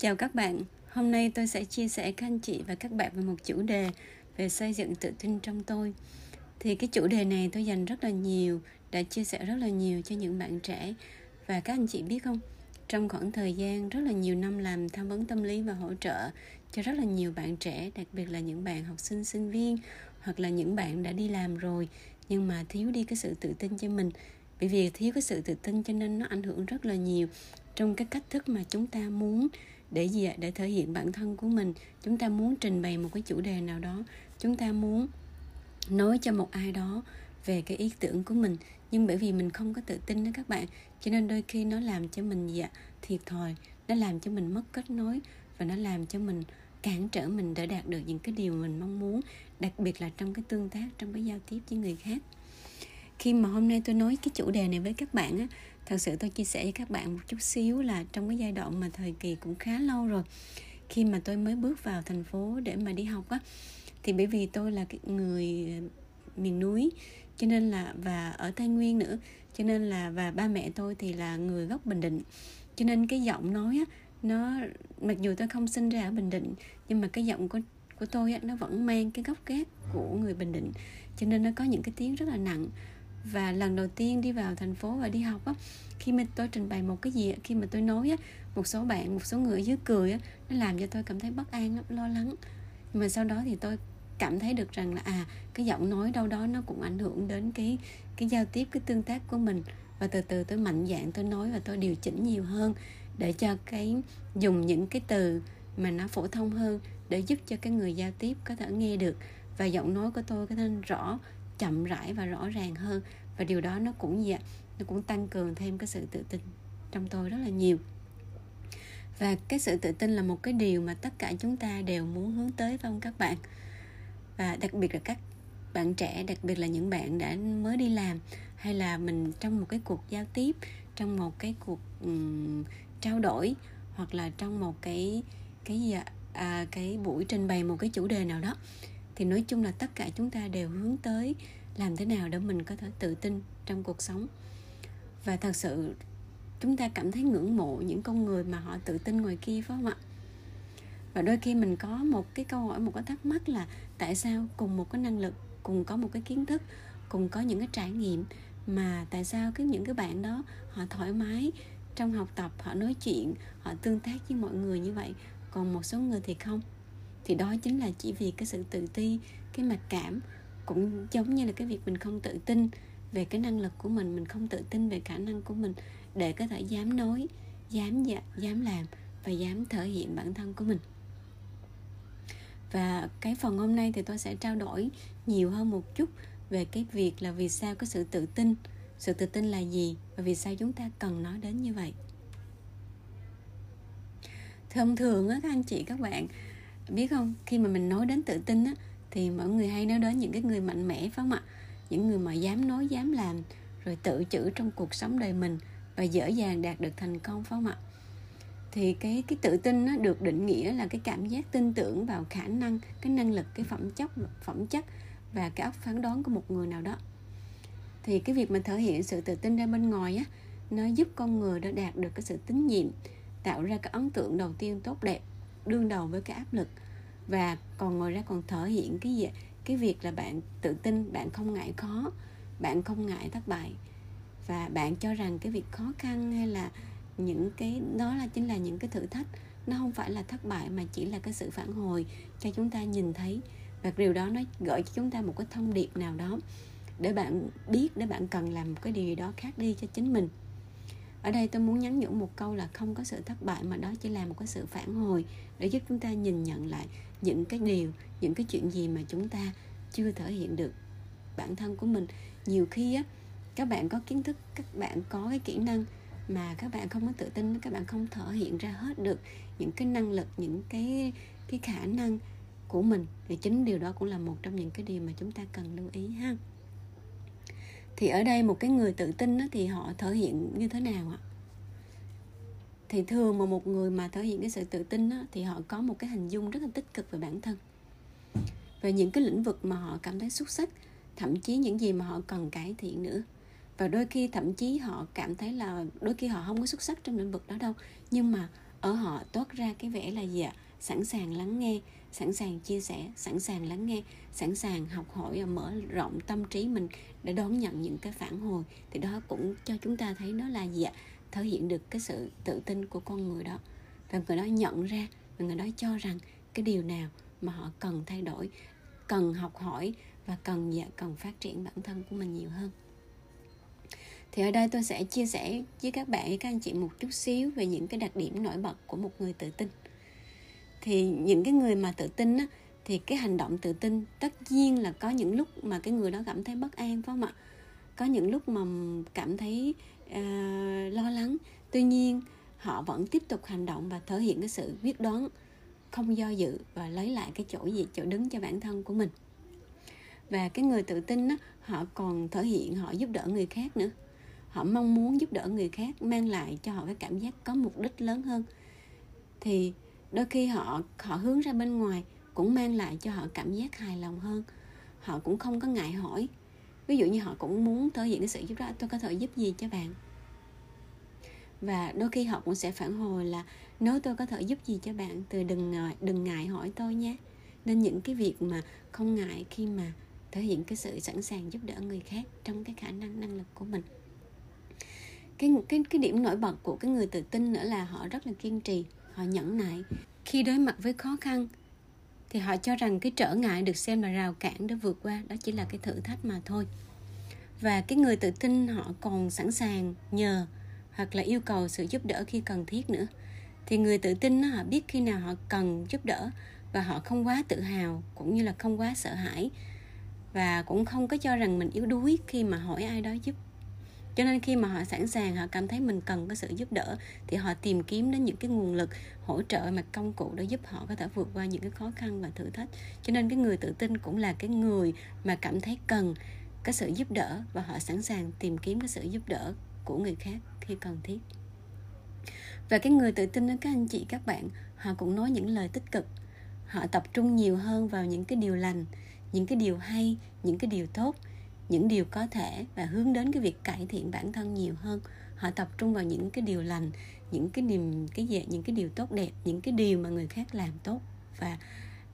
Chào các bạn, hôm nay tôi sẽ chia sẻ các anh chị và các bạn về một chủ đề về xây dựng tự tin trong tôi. Thì cái chủ đề này tôi dành rất là nhiều, đã chia sẻ rất là nhiều cho những bạn trẻ. Và các anh chị biết không, trong khoảng thời gian rất là nhiều năm làm tham vấn tâm lý và hỗ trợ cho rất là nhiều bạn trẻ, đặc biệt là những bạn học sinh, sinh viên hoặc là những bạn đã đi làm rồi nhưng mà thiếu đi cái sự tự tin cho mình bởi vì thiếu cái sự tự tin cho nên nó ảnh hưởng rất là nhiều trong cái cách thức mà chúng ta muốn để gì ạ? Để thể hiện bản thân của mình. Chúng ta muốn trình bày một cái chủ đề nào đó. Chúng ta muốn nói cho một ai đó về cái ý tưởng của mình. Nhưng bởi vì mình không có tự tin đó các bạn, cho nên đôi khi nó làm cho mình gì ạ? Thiệt thòi. Nó làm cho mình mất kết nối và nó làm cho mình cản trở mình để đạt được những cái điều mình mong muốn, đặc biệt là trong cái tương tác, trong cái giao tiếp với người khác. Khi mà hôm nay tôi nói cái chủ đề này với các bạn á thật sự tôi chia sẻ với các bạn một chút xíu là trong cái giai đoạn mà thời kỳ cũng khá lâu rồi khi mà tôi mới bước vào thành phố để mà đi học á thì bởi vì tôi là cái người ờ, miền núi cho nên là và ở tây nguyên nữa cho nên là và ba mẹ tôi thì là người gốc bình định. Cho nên cái giọng nói á nó mặc dù tôi không sinh ra ở bình định nhưng mà cái giọng của của tôi á, nó vẫn mang cái gốc gác của người bình định. Cho nên nó có những cái tiếng rất là nặng và lần đầu tiên đi vào thành phố và đi học á, khi mà tôi trình bày một cái gì khi mà tôi nói á, một số bạn, một số người ở dưới cười á, nó làm cho tôi cảm thấy bất an lắm, lo lắng. Nhưng mà sau đó thì tôi cảm thấy được rằng là à cái giọng nói đâu đó nó cũng ảnh hưởng đến cái cái giao tiếp, cái tương tác của mình. Và từ từ tôi mạnh dạng tôi nói và tôi điều chỉnh nhiều hơn để cho cái, dùng những cái từ mà nó phổ thông hơn để giúp cho cái người giao tiếp có thể nghe được. Và giọng nói của tôi có thể rõ chậm rãi và rõ ràng hơn. Và điều đó nó cũng gì ạ? Nó cũng tăng cường thêm cái sự tự tin trong tôi rất là nhiều. Và cái sự tự tin là một cái điều mà tất cả chúng ta đều muốn hướng tới phải không các bạn? Và đặc biệt là các bạn trẻ đặc biệt là những bạn đã mới đi làm hay là mình trong một cái cuộc giao tiếp trong một cái cuộc um, trao đổi hoặc là trong một cái cái gì ạ? À, cái buổi trình bày một cái chủ đề nào đó thì nói chung là tất cả chúng ta đều hướng tới làm thế nào để mình có thể tự tin trong cuộc sống. Và thật sự, chúng ta cảm thấy ngưỡng mộ những con người mà họ tự tin ngoài kia, phải không ạ? Và đôi khi mình có một cái câu hỏi, một cái thắc mắc là tại sao cùng một cái năng lực, cùng có một cái kiến thức, cùng có những cái trải nghiệm mà tại sao cái những cái bạn đó họ thoải mái trong học tập, họ nói chuyện, họ tương tác với mọi người như vậy, còn một số người thì không? Thì đó chính là chỉ vì cái sự tự ti cái mặc cảm cũng giống như là cái việc mình không tự tin về cái năng lực của mình mình không tự tin về khả năng của mình để có thể dám nói dám dạ, dám làm và dám thể hiện bản thân của mình. Và cái phần hôm nay thì tôi sẽ trao đổi nhiều hơn một chút về cái việc là vì sao có sự tự tin sự tự tin là gì và vì sao chúng ta cần nói đến như vậy. Thông thường á các anh chị các bạn biết không? Khi mà mình nói đến tự tin á, thì mọi người hay nói đến những cái người mạnh mẽ, phải không ạ? Những người mà dám nói, dám làm, rồi tự chữ trong cuộc sống đời mình và dễ dàng đạt được thành công, phải không ạ? Thì cái cái tự tin nó được định nghĩa là cái cảm giác tin tưởng vào khả năng, cái năng lực, cái phẩm chất phẩm chất và cái óc phán đoán của một người nào đó. Thì cái việc mà thể hiện sự tự tin ra bên ngoài á, nó giúp con người đã đạt được cái sự tín nhiệm, tạo ra cái ấn tượng đầu tiên tốt đẹp đương đầu với cái áp lực. Và còn ngồi ra còn thể hiện cái gì cái việc là bạn tự tin, bạn không ngại khó, bạn không ngại thất bại. Và bạn cho rằng cái việc khó khăn hay là những cái, đó là chính là những cái thử thách. Nó không phải là thất bại mà chỉ là cái sự phản hồi cho chúng ta nhìn thấy. Và điều đó nó gợi cho chúng ta một cái thông điệp nào đó để bạn biết, để bạn cần làm một cái điều gì đó khác đi cho chính mình ở đây tôi muốn nhắn nhủ một câu là không có sự thất bại mà đó chỉ là một cái sự phản hồi để giúp chúng ta nhìn nhận lại những cái điều, những cái chuyện gì mà chúng ta chưa thể hiện được bản thân của mình. Nhiều khi á, các bạn có kiến thức, các bạn có cái kỹ năng mà các bạn không có tự tin, các bạn không thể hiện ra hết được những cái năng lực, những cái cái khả năng của mình, thì chính điều đó cũng là một trong những cái điều mà chúng ta cần lưu ý ha thì ở đây một cái người tự tin đó, thì họ thể hiện như thế nào ạ? Thì thường mà một người mà thể hiện cái sự tự tin đó, thì họ có một cái hình dung rất là tích cực về bản thân. Về những cái lĩnh vực mà họ cảm thấy xuất sắc thậm chí những gì mà họ cần cải thiện nữa. Và đôi khi thậm chí họ cảm thấy là đôi khi họ không có xuất sắc trong lĩnh vực đó đâu. Nhưng mà ở họ toát ra cái vẻ là gì ạ? Sẵn sàng lắng nghe sẵn sàng chia sẻ sẵn sàng lắng nghe sẵn sàng học hỏi và mở rộng tâm trí mình để đón nhận những cái phản hồi. Thì đó cũng cho chúng ta thấy nó là gì ạ? Thể hiện được cái sự tự tin của con người đó. Và người đó nhận ra và người đó cho rằng cái điều nào mà họ cần thay đổi cần học hỏi và cần dạ, cần phát triển bản thân của mình nhiều hơn. Thì ở đây tôi sẽ chia sẻ với các bạn với các anh chị một chút xíu về những cái đặc điểm nổi bật của một người tự tin thì những cái người mà tự tin á, thì cái hành động tự tin tất nhiên là có những lúc mà cái người đó cảm thấy bất an phải không ạ? Có những lúc mà cảm thấy uh, lo lắng. Tuy nhiên họ vẫn tiếp tục hành động và thể hiện cái sự quyết đoán không do dự và lấy lại cái chỗ gì chỗ đứng cho bản thân của mình. Và cái người tự tin á, họ còn thể hiện họ giúp đỡ người khác nữa. Họ mong muốn giúp đỡ người khác mang lại cho họ cái cảm giác có mục đích lớn hơn. Thì đôi khi họ họ hướng ra bên ngoài cũng mang lại cho họ cảm giác hài lòng hơn. Họ cũng không có ngại hỏi. Ví dụ như họ cũng muốn thể hiện cái sự giúp đỡ, tôi có thể giúp gì cho bạn? Và đôi khi họ cũng sẽ phản hồi là, nếu tôi có thể giúp gì cho bạn từ đừng ngại đừng ngại hỏi tôi nhé. Nên những cái việc mà không ngại khi mà thể hiện cái sự sẵn sàng giúp đỡ người khác trong cái khả năng năng lực của mình. Cái cái cái điểm nổi bật của cái người tự tin nữa là họ rất là kiên trì họ nhẫn nại. Khi đối mặt với khó khăn, thì họ cho rằng cái trở ngại được xem là rào cản để vượt qua, đó chỉ là cái thử thách mà thôi. Và cái người tự tin họ còn sẵn sàng nhờ hoặc là yêu cầu sự giúp đỡ khi cần thiết nữa. Thì người tự tin họ biết khi nào họ cần giúp đỡ và họ không quá tự hào cũng như là không quá sợ hãi và cũng không có cho rằng mình yếu đuối khi mà hỏi ai đó giúp cho nên khi mà họ sẵn sàng, họ cảm thấy mình cần có sự giúp đỡ, thì họ tìm kiếm đến những cái nguồn lực hỗ trợ mặt công cụ để giúp họ có thể vượt qua những cái khó khăn và thử thách. Cho nên cái người tự tin cũng là cái người mà cảm thấy cần cái sự giúp đỡ và họ sẵn sàng tìm kiếm cái sự giúp đỡ của người khác khi cần thiết. Và cái người tự tin đó, các anh chị, các bạn, họ cũng nói những lời tích cực. Họ tập trung nhiều hơn vào những cái điều lành, những cái điều hay, những cái điều tốt những điều có thể và hướng đến cái việc cải thiện bản thân nhiều hơn. Họ tập trung vào những cái điều lành, những cái niềm, cái gì những cái điều tốt đẹp, những cái điều mà người khác làm tốt. Và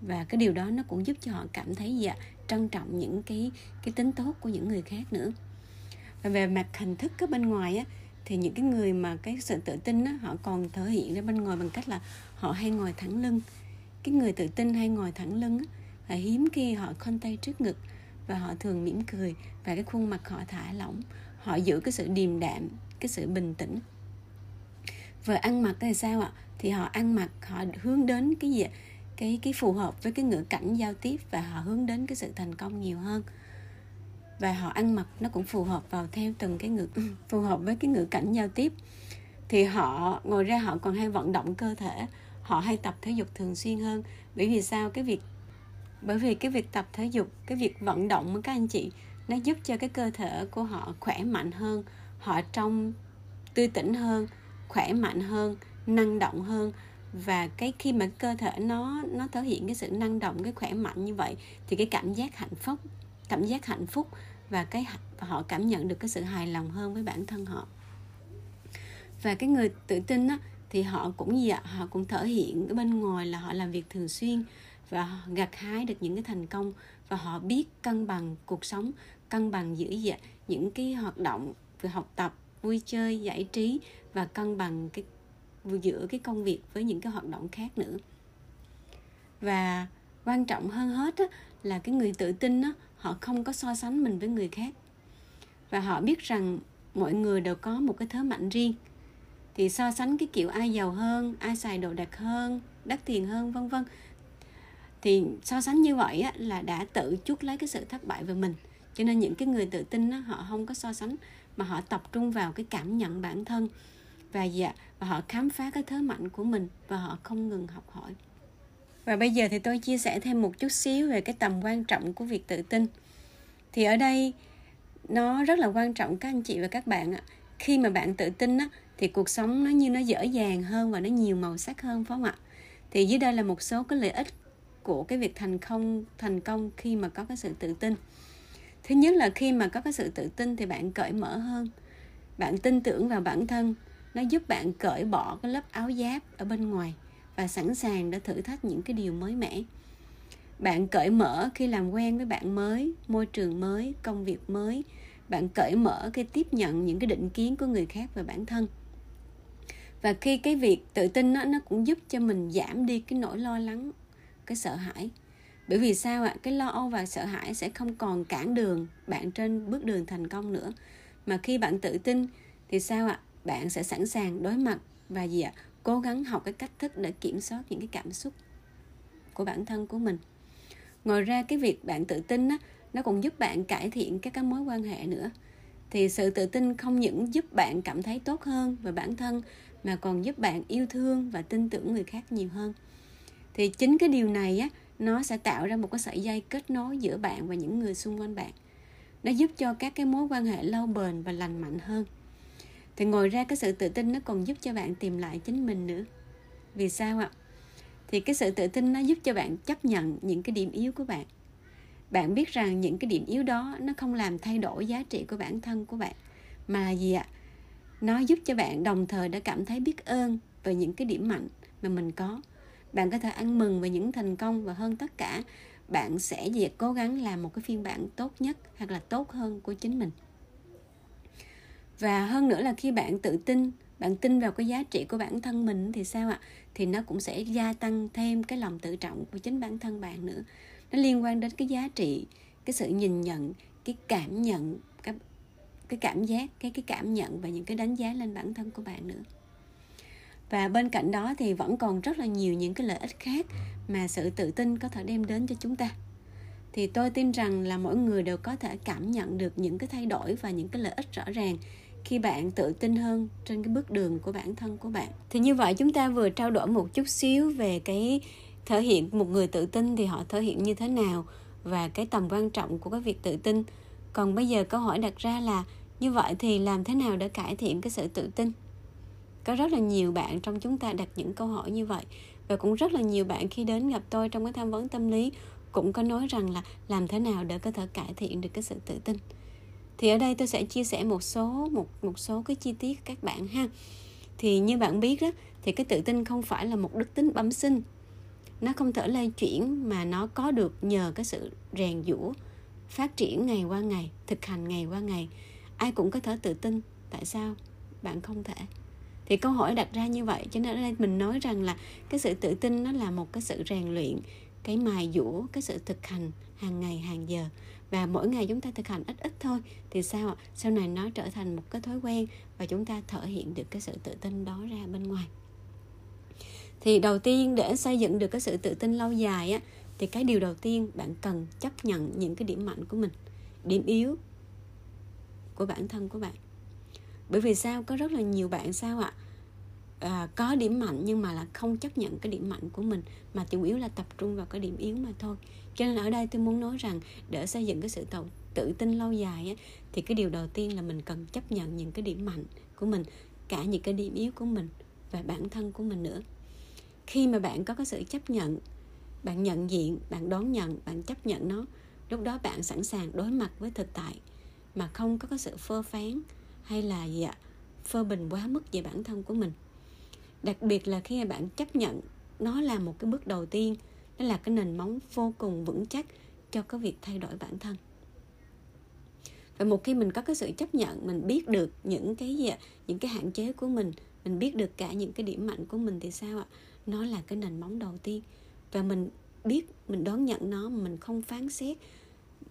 và cái điều đó nó cũng giúp cho họ cảm thấy dạ trân trọng những cái cái tính tốt của những người khác nữa. Và về mặt hình thức ở bên ngoài á, thì những cái người mà cái sự tự tin á, họ còn thể hiện ra bên ngoài bằng cách là họ hay ngồi thẳng lưng. Cái người tự tin hay ngồi thẳng lưng á, là hiếm khi họ khoanh tay trước ngực và họ thường mỉm cười và cái khuôn mặt họ thả lỏng. Họ giữ cái sự điềm đạm, cái sự bình tĩnh. Về ăn mặc thì sao ạ? Thì họ ăn mặc, họ hướng đến cái gì cái cái phù hợp với cái ngữ cảnh giao tiếp và họ hướng đến cái sự thành công nhiều hơn. Và họ ăn mặc nó cũng phù hợp vào theo từng cái ngữ, phù hợp với cái ngữ cảnh giao tiếp. Thì họ ngồi ra họ còn hay vận động cơ thể. Họ hay tập thể dục thường xuyên hơn. Bởi vì sao? Cái việc bởi vì cái việc tập thể dục cái việc vận động của các anh chị nó giúp cho cái cơ thể của họ khỏe mạnh hơn họ trong tươi tỉnh hơn khỏe mạnh hơn năng động hơn. Và cái khi mà cơ thể nó nó thể hiện cái sự năng động cái khỏe mạnh như vậy thì cái cảm giác hạnh phúc cảm giác hạnh phúc và cái và họ cảm nhận được cái sự hài lòng hơn với bản thân họ. Và cái người tự tin á, thì họ cũng gì ạ họ cũng thể hiện cái bên ngoài là họ làm việc thường xuyên và gặt hái được những cái thành công và họ biết cân bằng cuộc sống cân bằng giữa dạ, những cái hoạt động vừa học tập vui chơi giải trí và cân bằng cái giữa cái công việc với những cái hoạt động khác nữa. Và quan trọng hơn hết á, là cái người tự tin á, họ không có so sánh mình với người khác. Và họ biết rằng mọi người đều có một cái thế mạnh riêng. Thì so sánh cái kiểu ai giàu hơn ai xài đồ đạc hơn đắt tiền hơn vân vân thì so sánh như vậy á, là đã tự chuốc lấy cái sự thất bại về mình. Cho nên những cái người tự tin á, họ không có so sánh mà họ tập trung vào cái cảm nhận bản thân. Và dạ và họ khám phá cái thế mạnh của mình và họ không ngừng học hỏi. Và bây giờ thì tôi chia sẻ thêm một chút xíu về cái tầm quan trọng của việc tự tin. Thì ở đây nó rất là quan trọng các anh chị và các bạn ạ. Khi mà bạn tự tin á, thì cuộc sống nó như nó dễ dàng hơn và nó nhiều màu sắc hơn phải không ạ? Thì dưới đây là một số cái lợi ích của cái việc thành công thành công khi mà có cái sự tự tin. Thứ nhất là khi mà có cái sự tự tin thì bạn cởi mở hơn. Bạn tin tưởng vào bản thân. Nó giúp bạn cởi bỏ cái lớp áo giáp ở bên ngoài và sẵn sàng để thử thách những cái điều mới mẻ. Bạn cởi mở khi làm quen với bạn mới, môi trường mới, công việc mới. Bạn cởi mở khi tiếp nhận những cái định kiến của người khác về bản thân. Và khi cái việc tự tin nó nó cũng giúp cho mình giảm đi cái nỗi lo lắng cái sợ hãi. Bởi vì sao ạ? Cái lo âu và sợ hãi sẽ không còn cản đường bạn trên bước đường thành công nữa. Mà khi bạn tự tin thì sao ạ? Bạn sẽ sẵn sàng đối mặt và gì ạ? Cố gắng học cái cách thức để kiểm soát những cái cảm xúc của bản thân của mình. Ngoài ra cái việc bạn tự tin á, nó còn giúp bạn cải thiện các cái mối quan hệ nữa. Thì sự tự tin không những giúp bạn cảm thấy tốt hơn về bản thân mà còn giúp bạn yêu thương và tin tưởng người khác nhiều hơn thì chính cái điều này á, nó sẽ tạo ra một cái sợi dây kết nối giữa bạn và những người xung quanh bạn. Nó giúp cho các cái mối quan hệ lâu bền và lành mạnh hơn. Thì ngồi ra cái sự tự tin nó còn giúp cho bạn tìm lại chính mình nữa. Vì sao ạ? Thì cái sự tự tin nó giúp cho bạn chấp nhận những cái điểm yếu của bạn. Bạn biết rằng những cái điểm yếu đó nó không làm thay đổi giá trị của bản thân của bạn, mà là gì ạ? Nó giúp cho bạn đồng thời đã cảm thấy biết ơn về những cái điểm mạnh mà mình có bạn có thể ăn mừng về những thành công và hơn tất cả, bạn sẽ việc cố gắng làm một cái phiên bản tốt nhất hoặc là tốt hơn của chính mình. Và hơn nữa là khi bạn tự tin, bạn tin vào cái giá trị của bản thân mình thì sao ạ? Thì nó cũng sẽ gia tăng thêm cái lòng tự trọng của chính bản thân bạn nữa. Nó liên quan đến cái giá trị, cái sự nhìn nhận, cái cảm nhận, cái cái cảm giác, cái cái cảm nhận và những cái đánh giá lên bản thân của bạn nữa và bên cạnh đó thì vẫn còn rất là nhiều những cái lợi ích khác mà sự tự tin có thể đem đến cho chúng ta. Thì tôi tin rằng là mỗi người đều có thể cảm nhận được những cái thay đổi và những cái lợi ích rõ ràng khi bạn tự tin hơn trên cái bước đường của bản thân của bạn. Thì như vậy chúng ta vừa trao đổi một chút xíu về cái thể hiện một người tự tin thì họ thể hiện như thế nào và cái tầm quan trọng của cái việc tự tin. Còn bây giờ câu hỏi đặt ra là như vậy thì làm thế nào để cải thiện cái sự tự tin? Có rất là nhiều bạn trong chúng ta đặt những câu hỏi như vậy. Và cũng rất là nhiều bạn khi đến gặp tôi trong cái tham vấn tâm lý cũng có nói rằng là làm thế nào để có thể cải thiện được cái sự tự tin. Thì ở đây tôi sẽ chia sẻ một số, một một số cái chi tiết các bạn ha. Thì như bạn biết đó, thì cái tự tin không phải là một đức tính bẩm sinh. Nó không thể lây chuyển mà nó có được nhờ cái sự rèn giũa, phát triển ngày qua ngày, thực hành ngày qua ngày. Ai cũng có thể tự tin, tại sao? Bạn không thể thì câu hỏi đặt ra như vậy, cho nên ở đây mình nói rằng là cái sự tự tin nó là một cái sự rèn luyện, cái mài dũa, cái sự thực hành hàng ngày, hàng giờ. Và mỗi ngày chúng ta thực hành ít ít thôi, thì sao ạ? Sau này nó trở thành một cái thói quen và chúng ta thể hiện được cái sự tự tin đó ra bên ngoài. Thì đầu tiên để xây dựng được cái sự tự tin lâu dài á, thì cái điều đầu tiên bạn cần chấp nhận những cái điểm mạnh của mình, điểm yếu của bản thân của bạn bởi vì sao? Có rất là nhiều bạn sao ạ? À, có điểm mạnh nhưng mà là không chấp nhận cái điểm mạnh của mình mà chủ yếu là tập trung vào cái điểm yếu mà thôi. Cho nên ở đây tôi muốn nói rằng để xây dựng cái sự tự, tự tin lâu dài á, thì cái điều đầu tiên là mình cần chấp nhận những cái điểm mạnh của mình cả những cái điểm yếu của mình và bản thân của mình nữa. Khi mà bạn có cái sự chấp nhận bạn nhận diện bạn đón nhận bạn chấp nhận nó lúc đó bạn sẵn sàng đối mặt với thực tại mà không có cái sự phơ phán hay là gì ạ? Phơ bình quá mức về bản thân của mình. Đặc biệt là khi bạn chấp nhận nó là một cái bước đầu tiên nó là cái nền móng vô cùng vững chắc cho cái việc thay đổi bản thân. Và một khi mình có cái sự chấp nhận, mình biết được những cái gì ạ, những cái hạn chế của mình mình biết được cả những cái điểm mạnh của mình thì sao ạ? Nó là cái nền móng đầu tiên. Và mình biết, mình đón nhận nó mà mình không phán xét,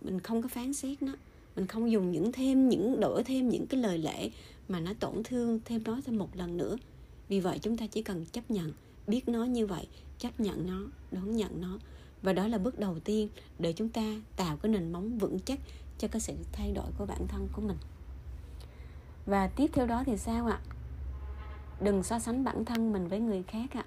mình không có phán xét nó mình không dùng những thêm những đổi thêm những cái lời lẽ mà nó tổn thương thêm nó thêm một lần nữa. Vì vậy chúng ta chỉ cần chấp nhận biết nó như vậy chấp nhận nó đón nhận nó. Và đó là bước đầu tiên để chúng ta tạo cái nền móng vững chắc cho cái sự thay đổi của bản thân của mình. Và tiếp theo đó thì sao ạ? Đừng so sánh bản thân mình với người khác ạ.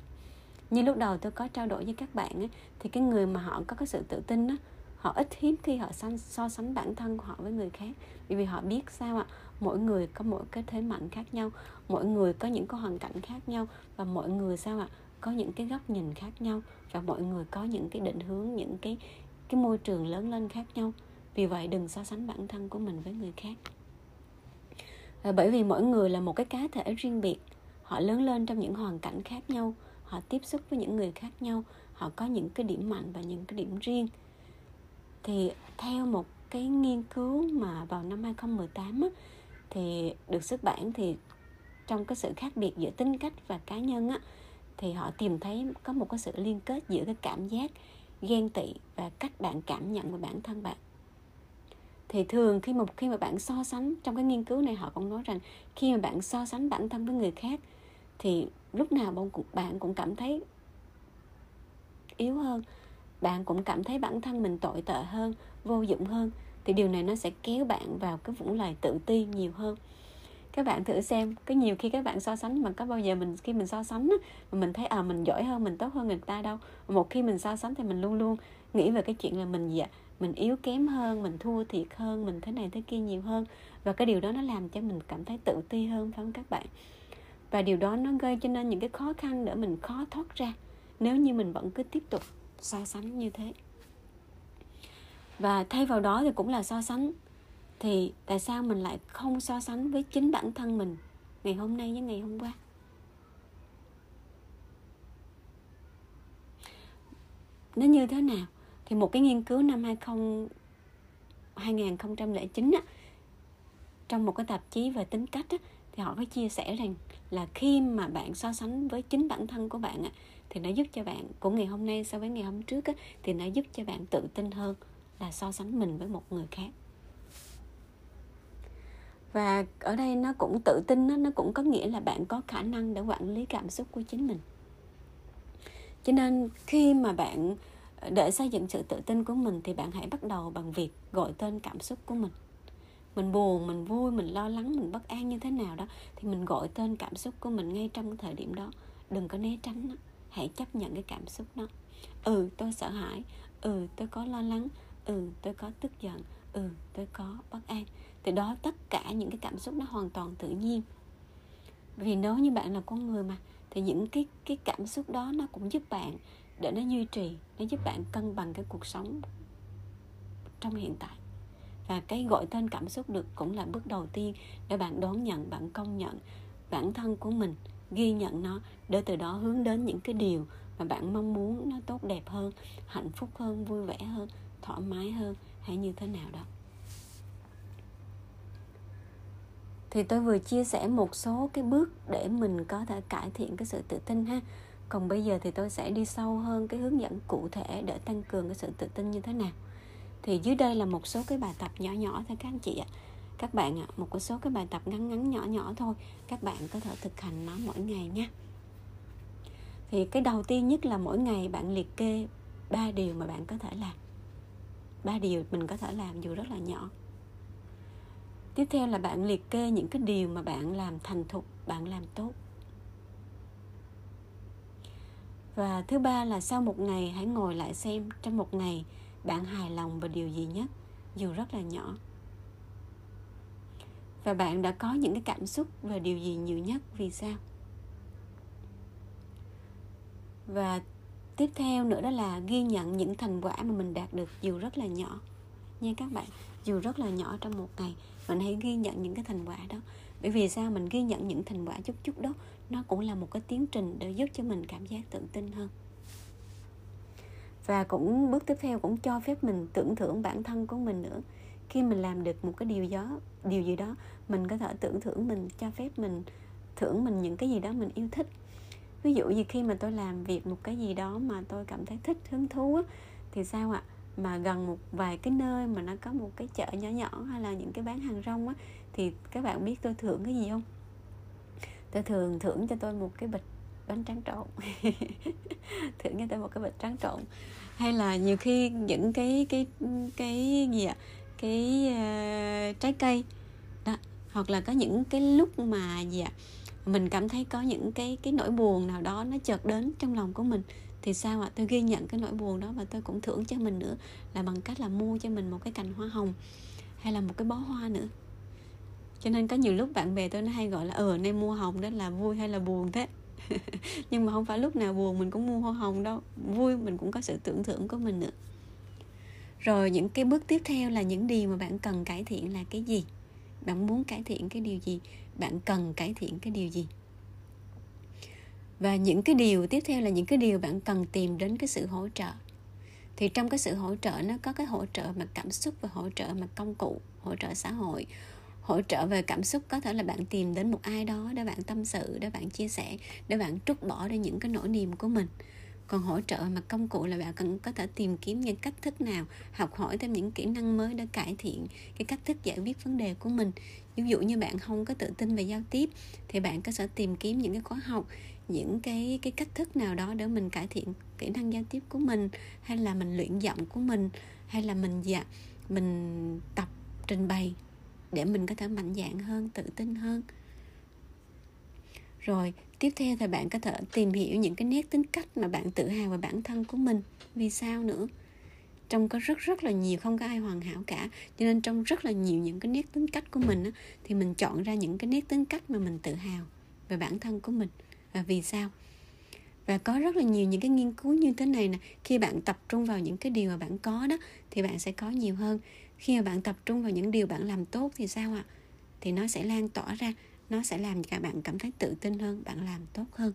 Như lúc đầu tôi có trao đổi với các bạn ấy, thì cái người mà họ có cái sự tự tin á họ ít hiếm khi họ so sánh bản thân của họ với người khác. Bởi vì họ biết sao ạ? Mỗi người có mỗi cái thế mạnh khác nhau, mỗi người có những cái hoàn cảnh khác nhau và mỗi người sao ạ? Có những cái góc nhìn khác nhau và mọi người có những cái định hướng, những cái cái môi trường lớn lên khác nhau. Vì vậy đừng so sánh bản thân của mình với người khác. Bởi vì mỗi người là một cái cá thể riêng biệt, họ lớn lên trong những hoàn cảnh khác nhau, họ tiếp xúc với những người khác nhau, họ có những cái điểm mạnh và những cái điểm riêng thì theo một cái nghiên cứu mà vào năm 2018 á, thì được xuất bản thì trong cái sự khác biệt giữa tính cách và cá nhân á, thì họ tìm thấy có một cái sự liên kết giữa cái cảm giác ghen tị và cách bạn cảm nhận về bản thân bạn. Thì thường khi mà khi mà bạn so sánh trong cái nghiên cứu này họ cũng nói rằng khi mà bạn so sánh bản thân với người khác thì lúc nào bạn cũng bạn cũng cảm thấy yếu hơn bạn cũng cảm thấy bản thân mình tội tệ hơn, vô dụng hơn, thì điều này nó sẽ kéo bạn vào cái vũng lầy tự ti nhiều hơn. Các bạn thử xem, có nhiều khi các bạn so sánh mà có bao giờ mình, khi mình so sánh mà mình thấy à mình giỏi hơn, mình tốt hơn người ta đâu. Một khi mình so sánh thì mình luôn luôn nghĩ về cái chuyện là mình gì ạ? Mình yếu kém hơn, mình thua thiệt hơn, mình thế này thế kia nhiều hơn. Và cái điều đó nó làm cho mình cảm thấy tự ti hơn, phải không các bạn? Và điều đó nó gây cho nên những cái khó khăn để mình khó thoát ra, nếu như mình vẫn cứ tiếp tục so sánh như thế. Và thay vào đó thì cũng là so sánh. Thì tại sao mình lại không so sánh với chính bản thân mình ngày hôm nay với ngày hôm qua? Nó như thế nào? Thì một cái nghiên cứu năm 20 2009 á, trong một cái tạp chí về tính cách á, thì họ có chia sẻ rằng là khi mà bạn so sánh với chính bản thân của bạn á, thì nó giúp cho bạn của ngày hôm nay so với ngày hôm trước á, thì nó giúp cho bạn tự tin hơn là so sánh mình với một người khác. Và ở đây nó cũng tự tin đó, nó cũng có nghĩa là bạn có khả năng để quản lý cảm xúc của chính mình. Cho nên khi mà bạn ờ, để xây dựng sự tự tin của mình thì bạn hãy bắt đầu bằng việc gọi tên cảm xúc của mình. Mình buồn mình vui mình lo lắng mình bất an như thế nào đó thì mình gọi tên cảm xúc của mình ngay trong thời điểm đó. Đừng có né tránh nó hãy chấp nhận cái cảm xúc đó. Ừ tôi sợ hãi. Ừ tôi có lo lắng. Ừ tôi có tức giận. Ừ tôi có bất an. Thì đó tất cả những cái cảm xúc nó hoàn toàn tự nhiên. Vì nếu như bạn là con người mà, thì những cái cái cảm xúc đó nó cũng giúp bạn để nó duy trì, nó giúp bạn cân bằng cái cuộc sống trong hiện tại. Và cái gọi tên cảm xúc được cũng là bước đầu tiên để bạn đón nhận, bạn công nhận bản thân của mình ghi nhận nó để từ đó hướng đến những cái điều mà bạn mong muốn nó tốt đẹp hơn, hạnh phúc hơn, vui vẻ hơn, thoải mái hơn, hay như thế nào đó. Thì tôi vừa chia sẻ một số cái bước để mình có thể cải thiện cái sự tự tin ha. Còn bây giờ thì tôi sẽ đi sâu hơn cái hướng dẫn cụ thể để tăng cường cái sự tự tin như thế nào. Thì dưới đây là một số cái bài tập nhỏ nhỏ thôi các anh chị ạ các bạn ạ, một số cái bài tập ngắn ngắn, nhỏ nhỏ thôi. Các bạn có thể thực hành nó mỗi ngày nha. Thì cái đầu tiên nhất là mỗi ngày bạn liệt kê ba điều mà bạn có thể làm. Ba điều mình có thể làm dù rất là nhỏ. Tiếp theo là bạn liệt kê những cái điều mà bạn làm thành thục, bạn làm tốt. Và thứ ba là sau một ngày hãy ngồi lại xem, trong một ngày bạn hài lòng về điều gì nhất, dù rất là nhỏ và bạn đã có những cái cảm xúc về điều gì nhiều nhất, vì sao? Và tiếp theo nữa đó là ghi nhận những thành quả mà mình đạt được dù rất là nhỏ. Nha các bạn, dù rất là nhỏ trong một ngày, mình hãy ghi nhận những cái thành quả đó. Bởi vì sao mình ghi nhận những thành quả chút chút đó, nó cũng là một cái tiến trình để giúp cho mình cảm giác tự tin hơn. Và cũng bước tiếp theo cũng cho phép mình tưởng thưởng bản thân của mình nữa khi mình làm được một cái điều đó điều gì đó mình có thể tưởng thưởng mình cho phép mình thưởng mình những cái gì đó mình yêu thích. Ví dụ như khi mà tôi làm việc một cái gì đó mà tôi cảm thấy thích hứng thú á, thì sao ạ? Mà gần một vài cái nơi mà nó có một cái chợ nhỏ nhỏ hay là những cái bán hàng rong á thì các bạn biết tôi thưởng cái gì không? Tôi thường thưởng cho tôi một cái bịch bánh tráng trộn. Thưởng cho tôi một cái bịch tráng trộn. Hay là nhiều khi những cái cái cái gì ạ? Cái uh, trái cây. Đó hoặc là có những cái lúc mà gì ạ mình cảm thấy có những cái cái nỗi buồn nào đó nó chợt đến trong lòng của mình thì sao ạ? Tôi ghi nhận cái nỗi buồn đó và tôi cũng thưởng cho mình nữa là bằng cách là mua cho mình một cái cành hoa hồng hay là một cái bó hoa nữa. Cho nên có nhiều lúc bạn bè tôi nó hay gọi là ờ nay mua hồng đó là vui hay là buồn thế? Nhưng mà không phải lúc nào buồn mình cũng mua hoa hồng đâu. Vui mình cũng có sự tưởng thưởng của mình nữa rồi những cái bước tiếp theo là những điều mà bạn cần cải thiện là cái gì? Bạn muốn cải thiện cái điều gì? Bạn cần cải thiện cái điều gì? Và những cái điều tiếp theo là những cái điều bạn cần tìm đến cái sự hỗ trợ. Thì trong cái sự hỗ trợ nó có cái hỗ trợ mặt cảm xúc và hỗ trợ mặt công cụ, hỗ trợ xã hội. Hỗ trợ về cảm xúc có thể là bạn tìm đến một ai đó để bạn tâm sự, để bạn chia sẻ, để bạn trút bỏ đi những cái nỗi niềm của mình còn hỗ trợ mặt công cụ là bạn cần có thể tìm kiếm những cách thức nào, học hỏi thêm những kỹ năng mới để cải thiện cái cách thức giải quyết vấn đề của mình. Ví dụ như bạn không có tự tin về giao tiếp, thì bạn có thể tìm kiếm những cái khóa học, những cái cái cách thức nào đó để mình cải thiện kỹ năng giao tiếp của mình, hay là mình luyện giọng của mình, hay là mình dạ mình tập trình bày để mình có thể mạnh dạn hơn, tự tin hơn rồi tiếp theo thì bạn có thể tìm hiểu những cái nét tính cách mà bạn tự hào về bản thân của mình. Vì sao nữa? Trong có rất rất là nhiều không có ai hoàn hảo cả. Cho nên trong rất là nhiều những cái nét tính cách của mình á, thì mình chọn ra những cái nét tính cách mà mình tự hào về bản thân của mình. Và vì sao? Và có rất là nhiều những cái nghiên cứu như thế này nè. Khi bạn tập trung vào những cái điều mà bạn có đó thì bạn sẽ có nhiều hơn. Khi mà bạn tập trung vào những điều bạn làm tốt thì sao ạ? Thì nó sẽ lan tỏa ra nó sẽ làm cho bạn cảm thấy tự tin hơn, bạn làm tốt hơn.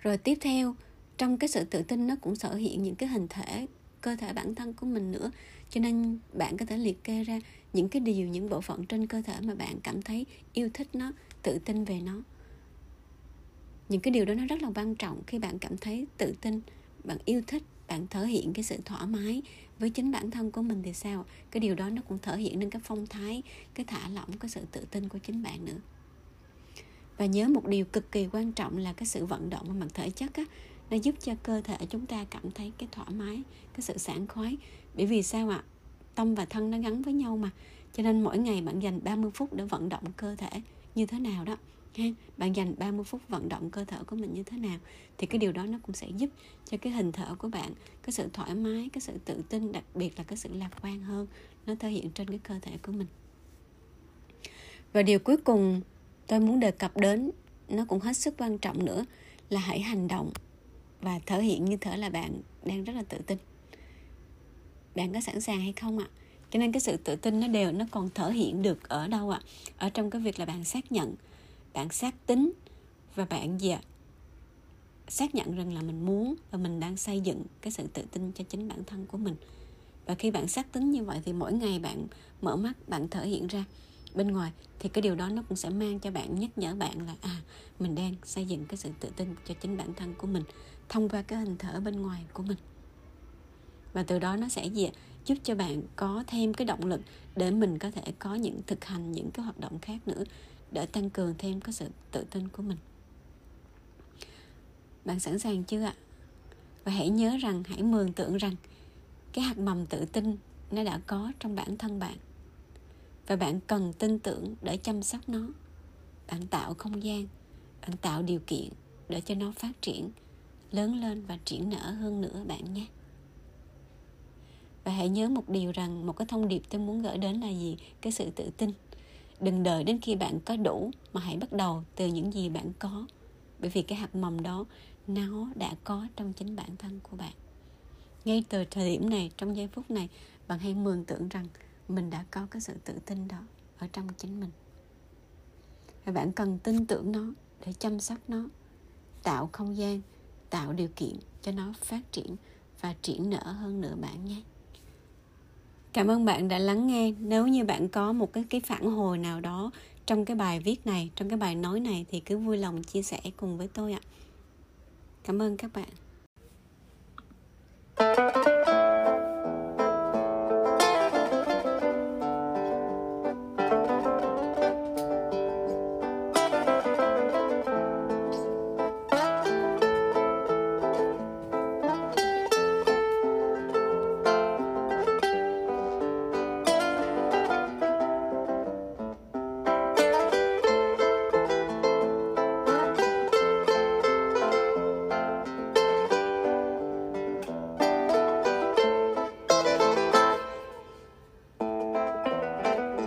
Rồi tiếp theo, trong cái sự tự tin nó cũng sở hiện những cái hình thể, cơ thể bản thân của mình nữa. Cho nên bạn có thể liệt kê ra những cái điều, những bộ phận trên cơ thể mà bạn cảm thấy yêu thích nó, tự tin về nó. Những cái điều đó nó rất là quan trọng khi bạn cảm thấy tự tin, bạn yêu thích bạn thể hiện cái sự thoải mái với chính bản thân của mình thì sao? Cái điều đó nó cũng thể hiện nên cái phong thái, cái thả lỏng, cái sự tự tin của chính bạn nữa. Và nhớ một điều cực kỳ quan trọng là cái sự vận động mặt thể chất á, nó giúp cho cơ thể chúng ta cảm thấy cái thoải mái, cái sự sảng khoái. Bởi vì sao ạ? Tâm và thân nó gắn với nhau mà. Cho nên mỗi ngày bạn dành 30 phút để vận động cơ thể như thế nào đó ha, bạn dành 30 phút vận động cơ thể của mình như thế nào, thì cái điều đó nó cũng sẽ giúp cho cái hình thở của bạn, cái sự thoải mái, cái sự tự tin, đặc biệt là cái sự lạc quan hơn, nó thể hiện trên cái cơ thể của mình. Và điều cuối cùng tôi muốn đề cập đến, nó cũng hết sức quan trọng nữa, là hãy hành động và thể hiện như thể là bạn đang rất là tự tin. Bạn có sẵn sàng hay không ạ? Cho nên cái sự tự tin nó đều nó còn thể hiện được ở đâu ạ? Ở trong cái việc là bạn xác nhận bạn xác tính và bạn dạ xác nhận rằng là mình muốn và mình đang xây dựng cái sự tự tin cho chính bản thân của mình. Và khi bạn xác tính như vậy thì mỗi ngày bạn mở mắt, bạn thể hiện ra bên ngoài thì cái điều đó nó cũng sẽ mang cho bạn, nhắc nhở bạn là à mình đang xây dựng cái sự tự tin cho chính bản thân của mình thông qua cái hình thở bên ngoài của mình. Và từ đó nó sẽ gì giúp cho bạn có thêm cái động lực để mình có thể có những thực hành những cái hoạt động khác nữa để tăng cường thêm cái sự tự tin của mình. Bạn sẵn sàng chưa ạ? Và hãy nhớ rằng, hãy mường tượng rằng cái hạt mầm tự tin nó đã có trong bản thân bạn. Và bạn cần tin tưởng để chăm sóc nó. Bạn tạo không gian, bạn tạo điều kiện để cho nó phát triển, lớn lên và triển nở hơn nữa bạn nhé. Và hãy nhớ một điều rằng, một cái thông điệp tôi muốn gửi đến là gì? Cái sự tự tin đừng đợi đến khi bạn có đủ mà hãy bắt đầu từ những gì bạn có. Bởi vì cái hạt mầm đó, nó đã có trong chính bản thân của bạn. Ngay từ thời điểm này, trong giây phút này, bạn hãy mường tượng rằng mình đã có cái sự tự tin đó ở trong chính mình. Và bạn cần tin tưởng nó để chăm sóc nó, tạo không gian, tạo điều kiện cho nó phát triển và triển nở hơn nữa bạn nhé cảm ơn bạn đã lắng nghe. Nếu như bạn có một cái cái phản hồi nào đó trong cái bài viết này, trong cái bài nói này thì cứ vui lòng chia sẻ cùng với tôi ạ. Cảm ơn các bạn. thank you